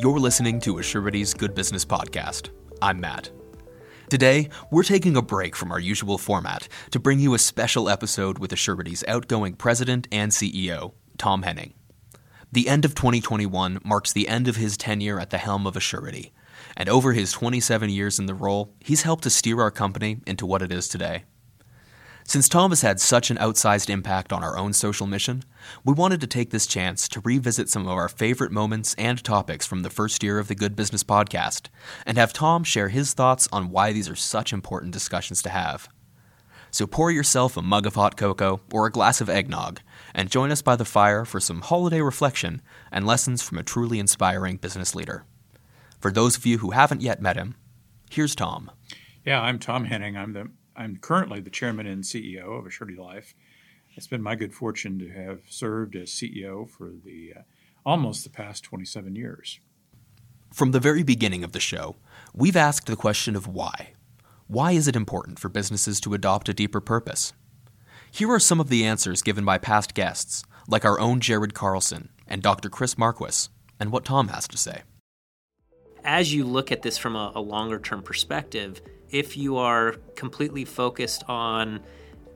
You're listening to Assurity's Good Business Podcast. I'm Matt. Today, we're taking a break from our usual format to bring you a special episode with Assurity's outgoing president and CEO, Tom Henning. The end of 2021 marks the end of his tenure at the helm of Assurity, and over his 27 years in the role, he's helped to steer our company into what it is today. Since Tom has had such an outsized impact on our own social mission, we wanted to take this chance to revisit some of our favorite moments and topics from the first year of the Good Business Podcast, and have Tom share his thoughts on why these are such important discussions to have. So pour yourself a mug of hot cocoa or a glass of eggnog, and join us by the fire for some holiday reflection and lessons from a truly inspiring business leader. For those of you who haven't yet met him, here's Tom. Yeah, I'm Tom Henning. I'm the I'm currently the chairman and CEO of Assurity Life. It's been my good fortune to have served as CEO for the uh, almost the past 27 years. From the very beginning of the show, we've asked the question of why. Why is it important for businesses to adopt a deeper purpose? Here are some of the answers given by past guests, like our own Jared Carlson and Dr. Chris Marquis, and what Tom has to say. As you look at this from a, a longer term perspective, if you are completely focused on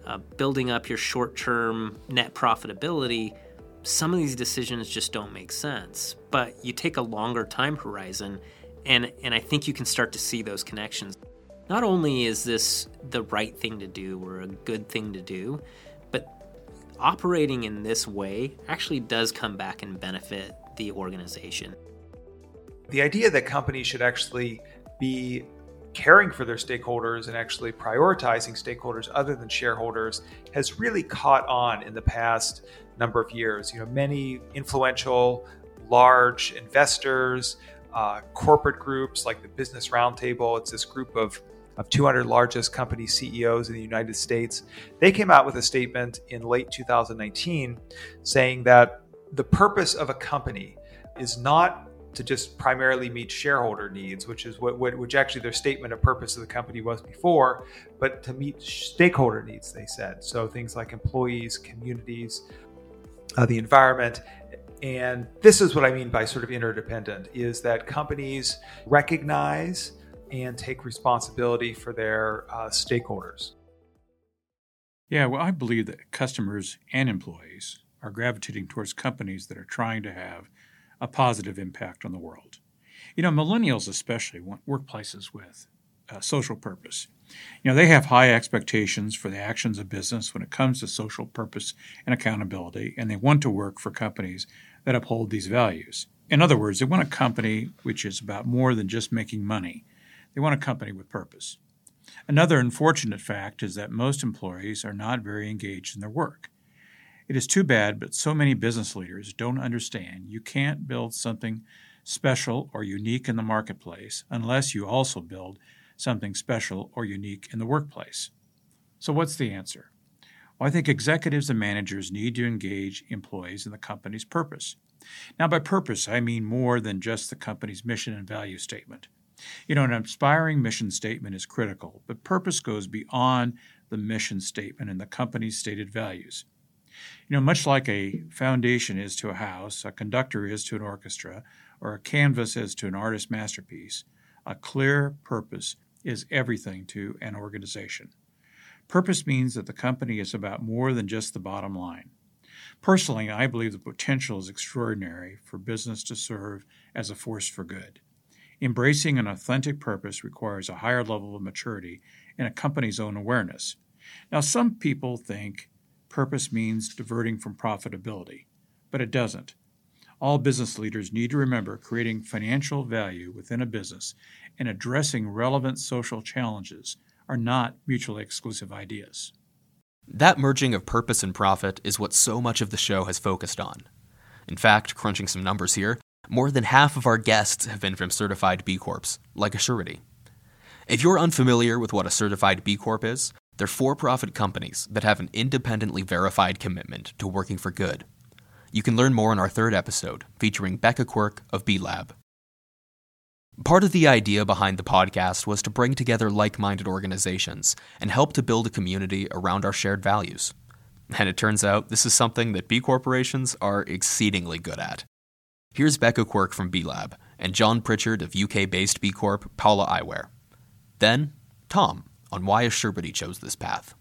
uh, building up your short term net profitability, some of these decisions just don't make sense. But you take a longer time horizon, and, and I think you can start to see those connections. Not only is this the right thing to do or a good thing to do, but operating in this way actually does come back and benefit the organization. The idea that companies should actually be caring for their stakeholders and actually prioritizing stakeholders other than shareholders has really caught on in the past number of years. You know, many influential, large investors, uh, corporate groups like the Business Roundtable, it's this group of of 200 largest company CEOs in the United States, they came out with a statement in late 2019 saying that the purpose of a company is not to just primarily meet shareholder needs, which is what, what, which actually their statement of purpose of the company was before, but to meet stakeholder needs, they said. So things like employees, communities, uh, the environment. And this is what I mean by sort of interdependent is that companies recognize and take responsibility for their uh, stakeholders. Yeah, well, I believe that customers and employees are gravitating towards companies that are trying to have a positive impact on the world. You know, millennials especially want workplaces with a social purpose. You know, they have high expectations for the actions of business when it comes to social purpose and accountability, and they want to work for companies that uphold these values. In other words, they want a company which is about more than just making money. They want a company with purpose. Another unfortunate fact is that most employees are not very engaged in their work. It is too bad, but so many business leaders don't understand you can't build something special or unique in the marketplace unless you also build something special or unique in the workplace. So, what's the answer? Well, I think executives and managers need to engage employees in the company's purpose. Now, by purpose, I mean more than just the company's mission and value statement. You know, an inspiring mission statement is critical, but purpose goes beyond the mission statement and the company's stated values. You know, much like a foundation is to a house, a conductor is to an orchestra, or a canvas is to an artist's masterpiece, a clear purpose is everything to an organization. Purpose means that the company is about more than just the bottom line. Personally, I believe the potential is extraordinary for business to serve as a force for good. Embracing an authentic purpose requires a higher level of maturity in a company's own awareness. Now, some people think purpose means diverting from profitability, but it doesn't. All business leaders need to remember creating financial value within a business and addressing relevant social challenges are not mutually exclusive ideas. That merging of purpose and profit is what so much of the show has focused on. In fact, crunching some numbers here, more than half of our guests have been from certified B Corps, like Assurity. If you're unfamiliar with what a certified B Corp is, they're for profit companies that have an independently verified commitment to working for good. You can learn more in our third episode, featuring Becca Quirk of B Lab. Part of the idea behind the podcast was to bring together like minded organizations and help to build a community around our shared values. And it turns out this is something that B corporations are exceedingly good at. Here's Becca Quirk from B Lab and John Pritchard of UK based B Corp Pala Eyewear. Then, Tom on why Assurity chose this path.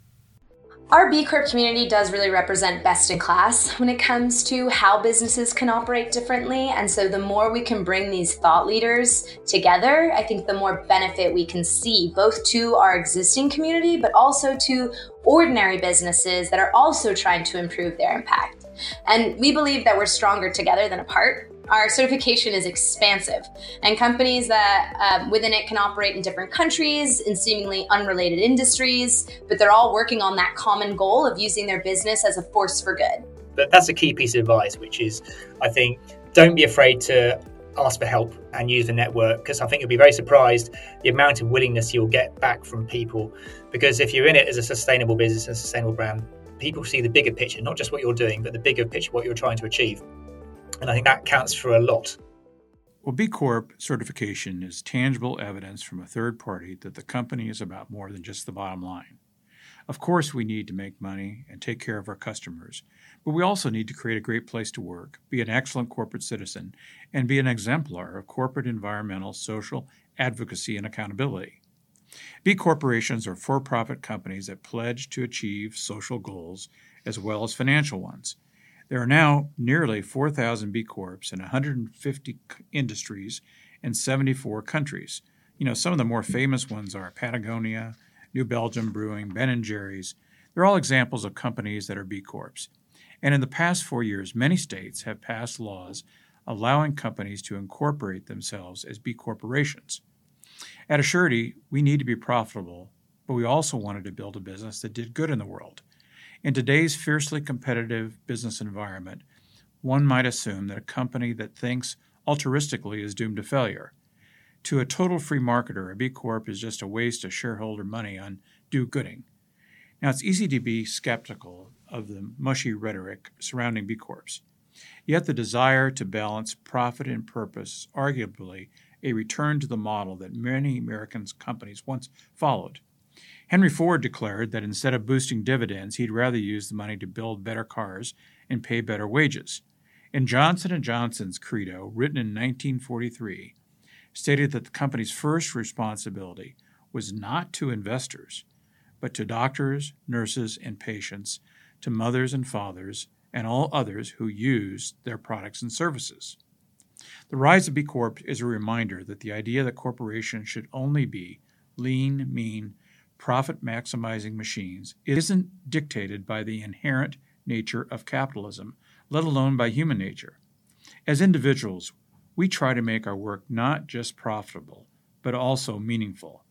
Our B Corp community does really represent best in class when it comes to how businesses can operate differently. And so, the more we can bring these thought leaders together, I think the more benefit we can see, both to our existing community, but also to ordinary businesses that are also trying to improve their impact. And we believe that we're stronger together than apart. Our certification is expansive, and companies that um, within it can operate in different countries in seemingly unrelated industries, but they're all working on that common goal of using their business as a force for good. But that's a key piece of advice, which is I think don't be afraid to ask for help and use the network because I think you'll be very surprised the amount of willingness you'll get back from people. Because if you're in it as a sustainable business and sustainable brand, people see the bigger picture, not just what you're doing, but the bigger picture, what you're trying to achieve. And I think that counts for a lot. Well, B Corp certification is tangible evidence from a third party that the company is about more than just the bottom line. Of course, we need to make money and take care of our customers, but we also need to create a great place to work, be an excellent corporate citizen, and be an exemplar of corporate environmental, social advocacy, and accountability. B corporations are for profit companies that pledge to achieve social goals as well as financial ones. There are now nearly 4,000 B Corps in 150 industries in 74 countries. You know, some of the more famous ones are Patagonia, New Belgium Brewing, Ben & Jerry's. They're all examples of companies that are B Corps. And in the past four years, many states have passed laws allowing companies to incorporate themselves as B corporations. At Assurity, we need to be profitable, but we also wanted to build a business that did good in the world. In today's fiercely competitive business environment, one might assume that a company that thinks altruistically is doomed to failure. To a total free marketer, a B Corp is just a waste of shareholder money on do gooding. Now, it's easy to be skeptical of the mushy rhetoric surrounding B Corps. Yet the desire to balance profit and purpose arguably a return to the model that many American companies once followed. Henry Ford declared that instead of boosting dividends, he'd rather use the money to build better cars and pay better wages. And Johnson & Johnson's credo, written in 1943, stated that the company's first responsibility was not to investors, but to doctors, nurses, and patients, to mothers and fathers, and all others who used their products and services. The rise of B Corp is a reminder that the idea that corporations should only be lean, mean, profit maximizing machines isn't dictated by the inherent nature of capitalism, let alone by human nature. As individuals, we try to make our work not just profitable, but also meaningful.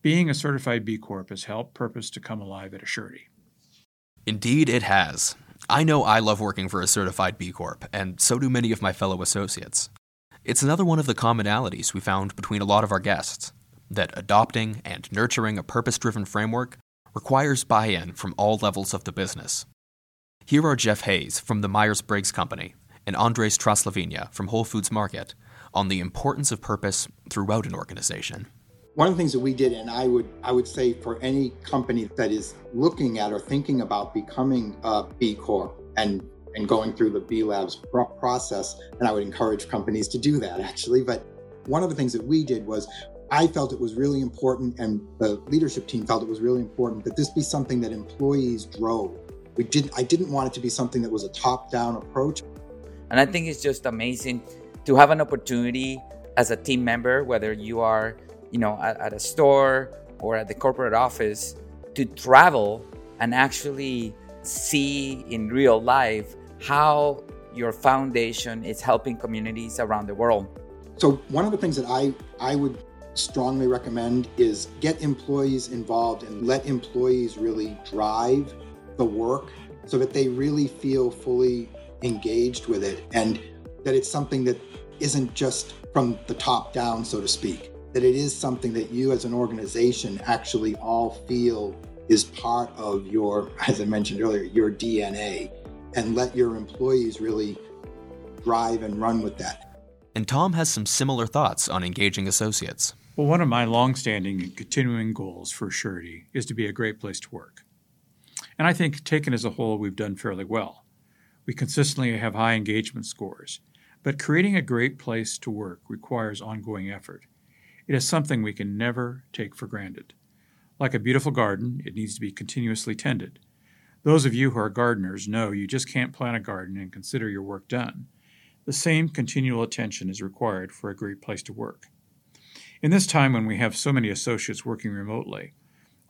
Being a certified B Corp has helped purpose to come alive at Assurity. Indeed, it has. I know I love working for a certified B Corp, and so do many of my fellow associates. It's another one of the commonalities we found between a lot of our guests that adopting and nurturing a purpose driven framework requires buy in from all levels of the business. Here are Jeff Hayes from the Myers Briggs Company and Andres Traslavina from Whole Foods Market on the importance of purpose throughout an organization. One of the things that we did, and I would I would say for any company that is looking at or thinking about becoming a B Corp and and going through the B Labs process, and I would encourage companies to do that actually. But one of the things that we did was I felt it was really important, and the leadership team felt it was really important that this be something that employees drove. We didn't. I didn't want it to be something that was a top-down approach. And I think it's just amazing to have an opportunity as a team member, whether you are, you know, at, at a store or at the corporate office, to travel and actually see in real life how your foundation is helping communities around the world. So one of the things that I I would strongly recommend is get employees involved and let employees really drive the work so that they really feel fully engaged with it and that it's something that isn't just from the top down, so to speak, that it is something that you as an organization actually all feel is part of your, as I mentioned earlier, your DNA and let your employees really drive and run with that. And Tom has some similar thoughts on engaging associates. Well, one of my longstanding and continuing goals for Assurity is to be a great place to work. And I think, taken as a whole, we've done fairly well. We consistently have high engagement scores. But creating a great place to work requires ongoing effort. It is something we can never take for granted. Like a beautiful garden, it needs to be continuously tended. Those of you who are gardeners know you just can't plant a garden and consider your work done. The same continual attention is required for a great place to work. In this time when we have so many associates working remotely,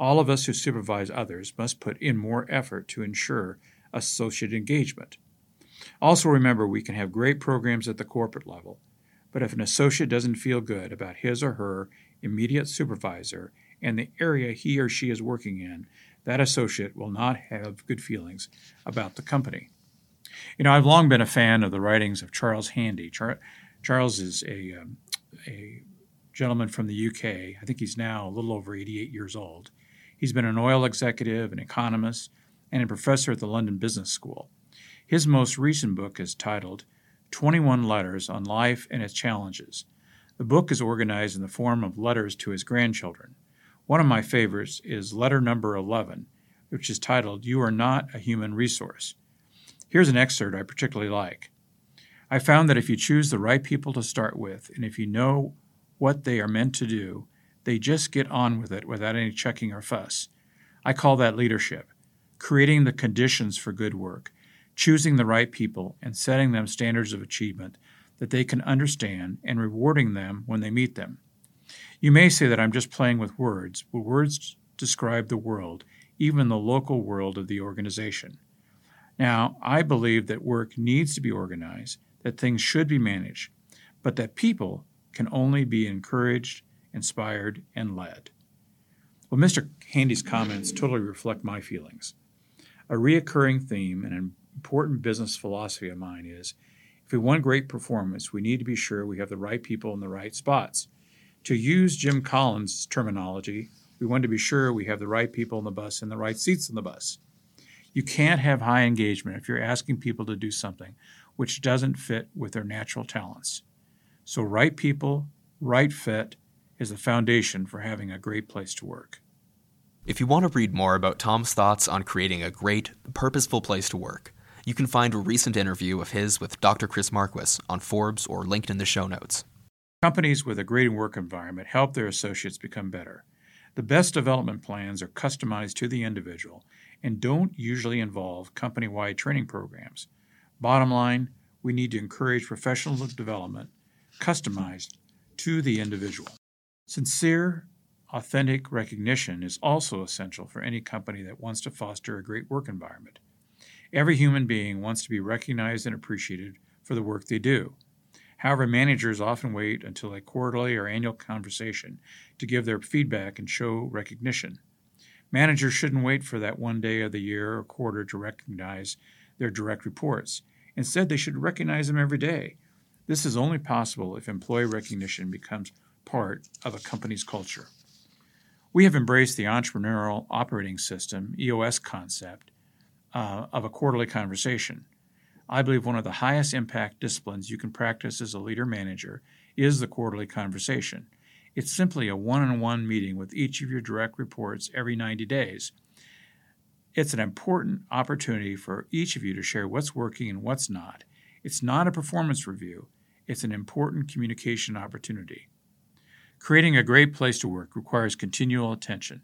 all of us who supervise others must put in more effort to ensure associate engagement. Also, remember we can have great programs at the corporate level, but if an associate doesn't feel good about his or her immediate supervisor and the area he or she is working in, that associate will not have good feelings about the company. You know, I've long been a fan of the writings of Charles Handy. Char- Charles is a, um, a gentleman from the UK. I think he's now a little over 88 years old. He's been an oil executive, an economist, and a professor at the London Business School. His most recent book is titled 21 Letters on Life and Its Challenges. The book is organized in the form of letters to his grandchildren. One of my favorites is letter number 11, which is titled You Are Not a Human Resource. Here's an excerpt I particularly like. I found that if you choose the right people to start with, and if you know what they are meant to do, they just get on with it without any checking or fuss. I call that leadership, creating the conditions for good work, choosing the right people, and setting them standards of achievement that they can understand and rewarding them when they meet them. You may say that I'm just playing with words, but words describe the world, even the local world of the organization. Now, I believe that work needs to be organized, that things should be managed, but that people can only be encouraged, inspired, and led. Well, Mr. Handy's comments totally reflect my feelings. A reoccurring theme and an important business philosophy of mine is if we want great performance, we need to be sure we have the right people in the right spots. To use Jim Collins' terminology, we want to be sure we have the right people in the bus and the right seats in the bus. You can't have high engagement if you're asking people to do something which doesn't fit with their natural talents. So, right people, right fit is the foundation for having a great place to work. If you want to read more about Tom's thoughts on creating a great, purposeful place to work, you can find a recent interview of his with Dr. Chris Marquis on Forbes or linked in the show notes. Companies with a great work environment help their associates become better. The best development plans are customized to the individual and don't usually involve company wide training programs. Bottom line, we need to encourage professional development customized to the individual. Sincere, authentic recognition is also essential for any company that wants to foster a great work environment. Every human being wants to be recognized and appreciated for the work they do. However, managers often wait until a quarterly or annual conversation to give their feedback and show recognition. Managers shouldn't wait for that one day of the year or quarter to recognize their direct reports. Instead, they should recognize them every day this is only possible if employee recognition becomes part of a company's culture. We have embraced the entrepreneurial operating system, EOS concept, uh, of a quarterly conversation. I believe one of the highest impact disciplines you can practice as a leader manager is the quarterly conversation. It's simply a one on one meeting with each of your direct reports every 90 days. It's an important opportunity for each of you to share what's working and what's not it's not a performance review, it's an important communication opportunity. Creating a great place to work requires continual attention.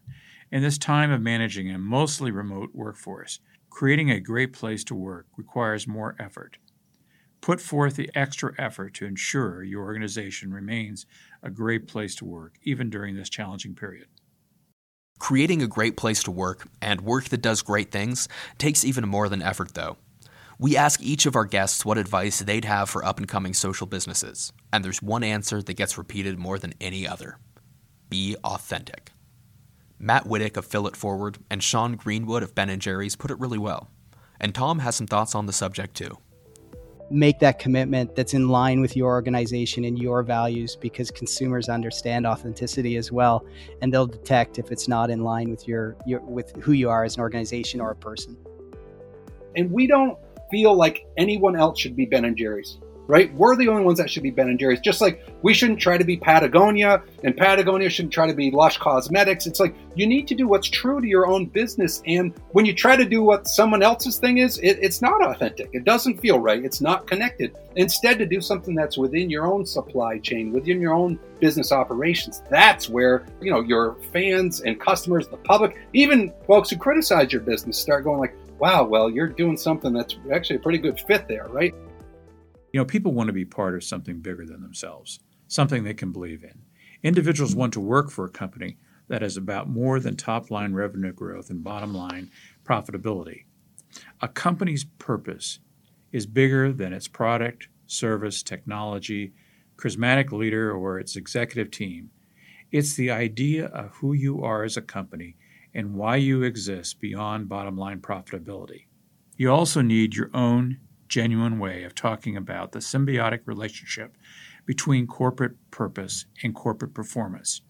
In this time of managing a mostly remote workforce, creating a great place to work requires more effort. Put forth the extra effort to ensure your organization remains a great place to work, even during this challenging period. Creating a great place to work and work that does great things takes even more than effort, though. We ask each of our guests what advice they'd have for up and coming social businesses, and there's one answer that gets repeated more than any other be authentic. Matt Whittick of Fill It Forward and Sean Greenwood of Ben & Jerry's put it really well. And Tom has some thoughts on the subject too. Make that commitment that's in line with your organization and your values because consumers understand authenticity as well and they'll detect if it's not in line with your, your with who you are as an organization or a person. And we don't feel like anyone else should be Ben and Jerry's. right? We're the only ones that should be Ben and Jerry's. Just like we shouldn't try to be Patagonia, and Patagonia shouldn't try to be Lush Cosmetics. It's like you need to do what's true to your own business. And when you try to do what someone else's thing is, it, it's not authentic. It doesn't feel right. It's not connected. Instead, to do something that's within your own supply chain, within your own business operations. That's where you know your fans and customers, the public, even folks who criticize your business, start going like, "Wow, well, you're doing something that's actually a pretty good fit there, right?" You know, people want to be part of something bigger than themselves, something they can believe in. Individuals want to work for a company that is about more than top line revenue growth and bottom line profitability. A company's purpose is bigger than its product, service, technology, charismatic leader, or its executive team. It's the idea of who you are as a company and why you exist beyond bottom line profitability. You also need your own genuine way of talking about the symbiotic relationship between corporate purpose and corporate performance.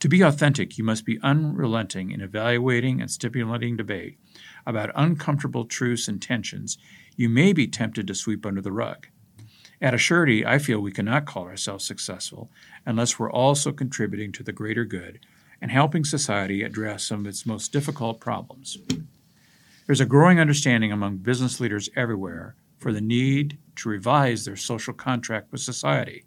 To be authentic, you must be unrelenting in evaluating and stimulating debate about uncomfortable truths and tensions you may be tempted to sweep under the rug. At Assurity, I feel we cannot call ourselves successful unless we're also contributing to the greater good and helping society address some of its most difficult problems. There's a growing understanding among business leaders everywhere for the need to revise their social contract with society.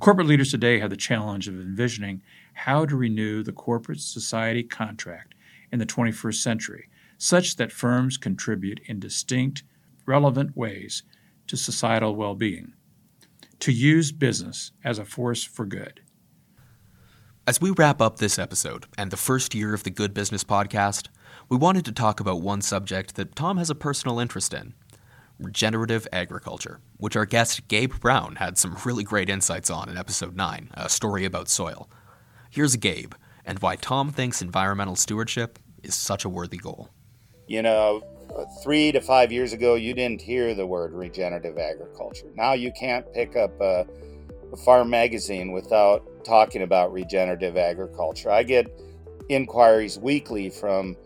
Corporate leaders today have the challenge of envisioning how to renew the corporate society contract in the 21st century such that firms contribute in distinct, relevant ways to societal well being, to use business as a force for good. As we wrap up this episode and the first year of the Good Business Podcast, we wanted to talk about one subject that Tom has a personal interest in regenerative agriculture, which our guest Gabe Brown had some really great insights on in episode 9, a story about soil. Here's Gabe and why Tom thinks environmental stewardship is such a worthy goal. You know, three to five years ago, you didn't hear the word regenerative agriculture. Now you can't pick up a, farm magazine without talking about regenerative agriculture. I get inquiries weekly from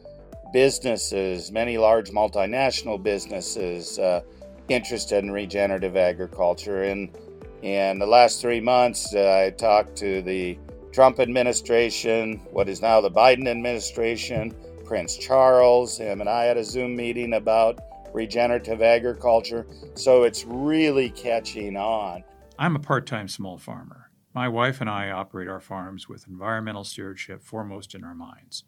businesses, many large multinational businesses uh, interested in regenerative agriculture. And in the last three months, uh, I talked to the Trump administration, what is now the Biden administration, Prince Charles. Him and I had a Zoom meeting about regenerative agriculture. So it's really catching on. I'm a part time small farmer. My wife and I operate our farms with environmental stewardship foremost in our minds.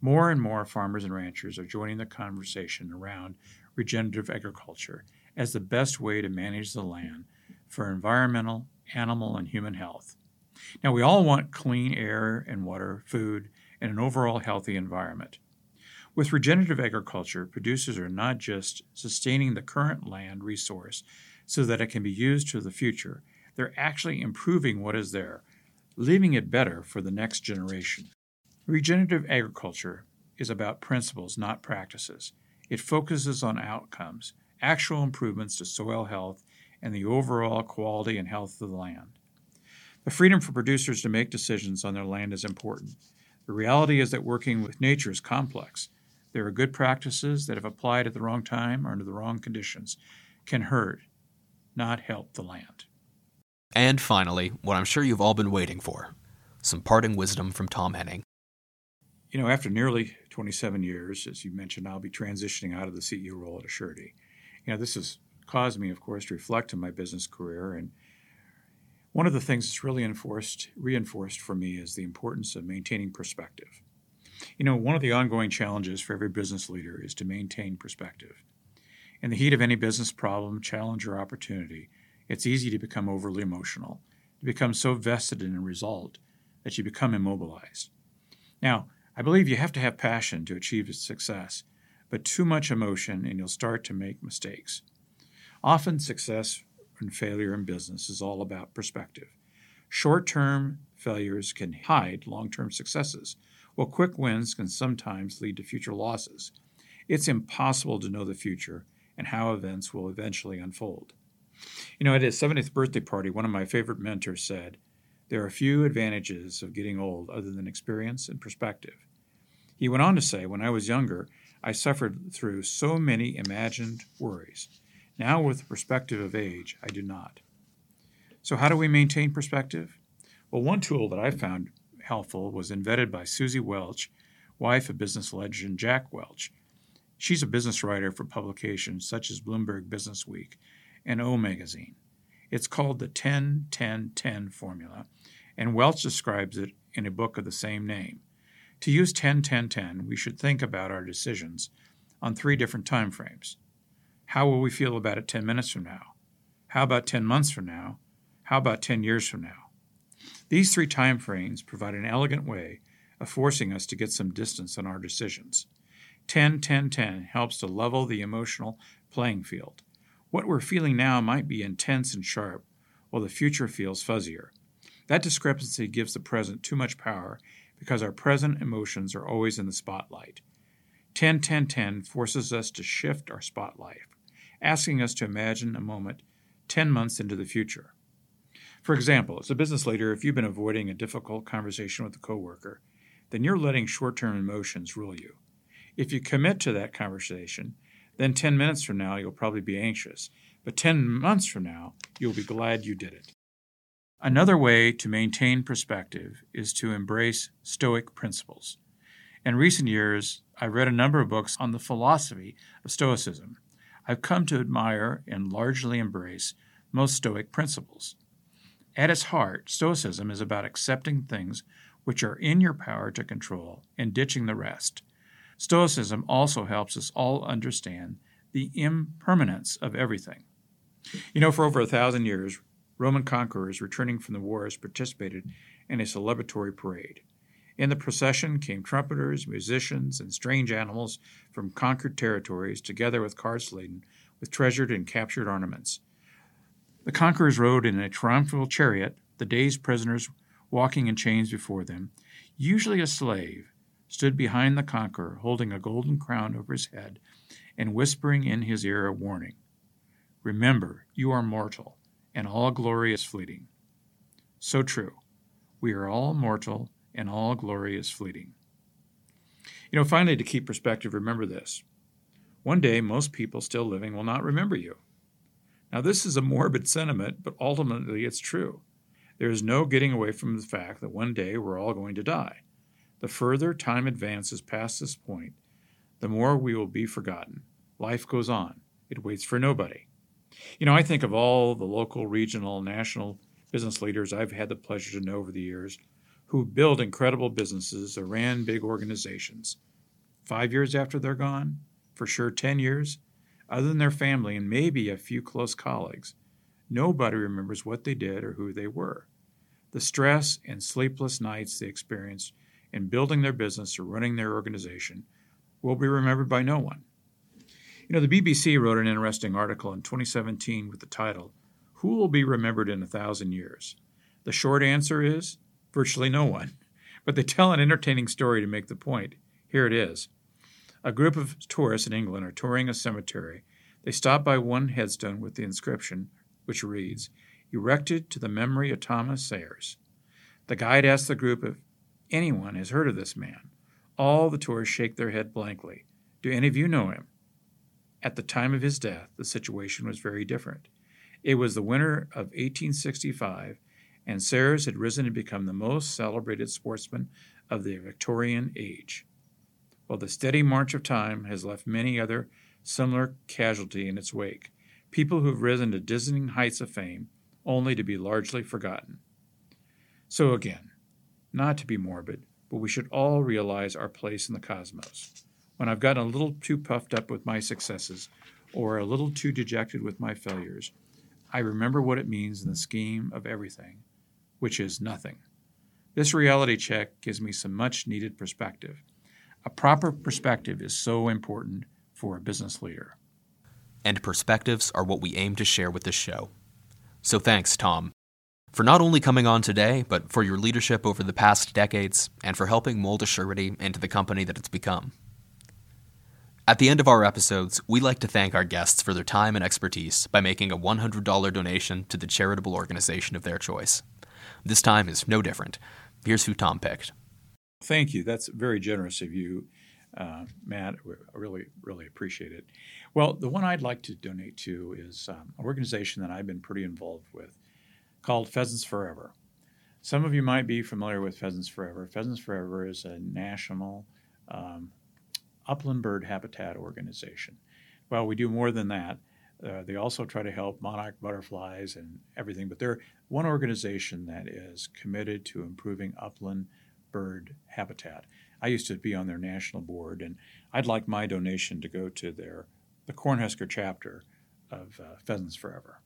More and more farmers and ranchers are joining the conversation around regenerative agriculture as the best way to manage the land for environmental, animal, and human health. Now, we all want clean air and water, food, and an overall healthy environment. With regenerative agriculture, producers are not just sustaining the current land resource so that it can be used to the future, they're actually improving what is there, leaving it better for the next generation. Regenerative agriculture is about principles, not practices. It focuses on outcomes, actual improvements to soil health, and the overall quality and health of the land. The freedom for producers to make decisions on their land is important. The reality is that working with nature is complex. There are good practices that, if applied at the wrong time or under the wrong conditions, can hurt, not help the land. And finally, what I'm sure you've all been waiting for some parting wisdom from Tom Henning. You know, after nearly 27 years, as you mentioned, I'll be transitioning out of the CEO role at Assurity. You know, this has caused me, of course, to reflect on my business career. And one of the things that's really enforced, reinforced for me is the importance of maintaining perspective. You know, one of the ongoing challenges for every business leader is to maintain perspective. In the heat of any business problem, challenge, or opportunity, it's easy to become overly emotional, to become so vested in a result that you become immobilized. Now, I believe you have to have passion to achieve success, but too much emotion and you'll start to make mistakes. Often, success and failure in business is all about perspective. Short term failures can hide long term successes, while quick wins can sometimes lead to future losses. It's impossible to know the future and how events will eventually unfold. You know, at his 70th birthday party, one of my favorite mentors said, There are few advantages of getting old other than experience and perspective. He went on to say, When I was younger, I suffered through so many imagined worries. Now, with the perspective of age, I do not. So, how do we maintain perspective? Well, one tool that I found helpful was invented by Suzy Welch, wife of business legend Jack Welch. She's a business writer for publications such as Bloomberg Business Week and O Magazine. It's called the 10 10 10 formula, and Welch describes it in a book of the same name. To use 10 10 10, we should think about our decisions on three different time frames. How will we feel about it 10 minutes from now? How about 10 months from now? How about 10 years from now? These three time frames provide an elegant way of forcing us to get some distance on our decisions. 10 10 10 helps to level the emotional playing field. What we're feeling now might be intense and sharp, while the future feels fuzzier. That discrepancy gives the present too much power because our present emotions are always in the spotlight. 10 10 10 forces us to shift our spotlight, asking us to imagine a moment 10 months into the future. For example, as a business leader, if you've been avoiding a difficult conversation with a coworker, then you're letting short term emotions rule you. If you commit to that conversation, then 10 minutes from now, you'll probably be anxious. But 10 months from now, you'll be glad you did it. Another way to maintain perspective is to embrace Stoic principles. In recent years, I've read a number of books on the philosophy of Stoicism. I've come to admire and largely embrace most Stoic principles. At its heart, Stoicism is about accepting things which are in your power to control and ditching the rest. Stoicism also helps us all understand the impermanence of everything. You know, for over a thousand years, Roman conquerors returning from the wars participated in a celebratory parade. In the procession came trumpeters, musicians, and strange animals from conquered territories, together with carts laden with treasured and captured ornaments. The conquerors rode in a triumphal chariot, the day's prisoners walking in chains before them. Usually a slave stood behind the conqueror, holding a golden crown over his head and whispering in his ear a warning Remember, you are mortal, and all glory is fleeting. So true. We are all mortal, and all glory is fleeting. You know, finally, to keep perspective, remember this. One day, most people still living will not remember you. Now, this is a morbid sentiment, but ultimately it's true. There is no getting away from the fact that one day we're all going to die. The further time advances past this point, the more we will be forgotten. Life goes on, it waits for nobody. You know, I think of all the local, regional, national business leaders I've had the pleasure to know over the years who built incredible businesses or ran big organizations. Five years after they're gone, for sure 10 years, other than their family and maybe a few close colleagues, nobody remembers what they did or who they were. The stress and sleepless nights they experienced in building their business or running their organization will be remembered by no one. You know, the BBC wrote an interesting article in 2017 with the title, Who Will Be Remembered in a Thousand Years? The short answer is virtually no one. But they tell an entertaining story to make the point. Here it is. A group of tourists in England are touring a cemetery. They stop by one headstone with the inscription, which reads, Erected to the memory of Thomas Sayers. The guide asks the group if anyone has heard of this man. All the tourists shake their head blankly. Do any of you know him? At the time of his death, the situation was very different. It was the winter of 1865, and Sayers had risen to become the most celebrated sportsman of the Victorian age while the steady march of time has left many other similar casualty in its wake, people who have risen to dizzying heights of fame only to be largely forgotten. So again, not to be morbid, but we should all realize our place in the cosmos. When I've gotten a little too puffed up with my successes or a little too dejected with my failures, I remember what it means in the scheme of everything, which is nothing. This reality check gives me some much needed perspective. A proper perspective is so important for a business leader. And perspectives are what we aim to share with this show. So thanks, Tom, for not only coming on today, but for your leadership over the past decades and for helping mold Assurity into the company that it's become. At the end of our episodes, we like to thank our guests for their time and expertise by making a $100 donation to the charitable organization of their choice. This time is no different. Here's who Tom picked. Thank you. That's very generous of you, uh, Matt. I really, really appreciate it. Well, the one I'd like to donate to is um, an organization that I've been pretty involved with called Pheasants Forever. Some of you might be familiar with Pheasants Forever. Pheasants Forever is a national um, upland bird habitat organization. Well, we do more than that. Uh, they also try to help monarch butterflies and everything, but they're one organization that is committed to improving upland bird habitat. I used to be on their national board, and I'd like my donation to go to their the Cornhusker chapter of uh, Pheasants Forever.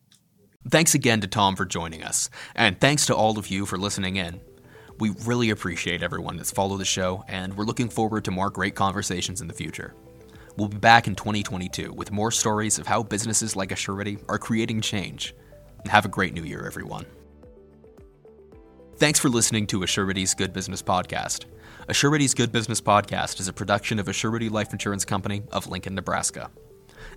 Thanks again to Tom for joining us, and thanks to all of you for listening in. We really appreciate everyone that's followed the show, and we're looking forward to more great conversations in the future. We'll be back in 2022 with more stories of how businesses like Assurity are creating change. Have a great new year, everyone. Thanks for listening to Assurity's Good Business Podcast. Assurity's Good Business Podcast is a production of Assurity Life Insurance Company of Lincoln, Nebraska.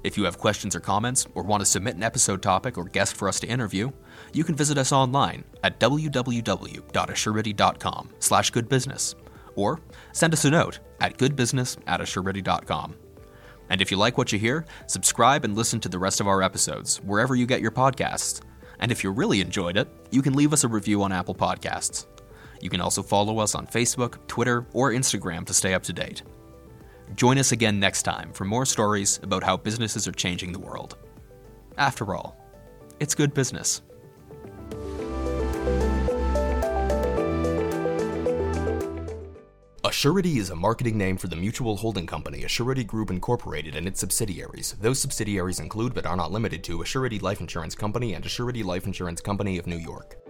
If you have questions or comments, or want to submit an episode topic or guest for us to interview, you can visit us online at www.assurity.com slash goodbusiness, or send us a note at goodbusiness at assurity.com. And if you like what you hear, subscribe and listen to the rest of our episodes wherever you get your podcasts. And if you really enjoyed it, you can leave us a review on Apple Podcasts. You can also follow us on Facebook, Twitter, or Instagram to stay up to date. Join us again next time for more stories about how businesses are changing the world. After all, it's good business. Assurity is a marketing name for the mutual holding company Assurity Group Incorporated and its subsidiaries. Those subsidiaries include but are not limited to Assurity Life Insurance Company and Assurity Life Insurance Company of New York.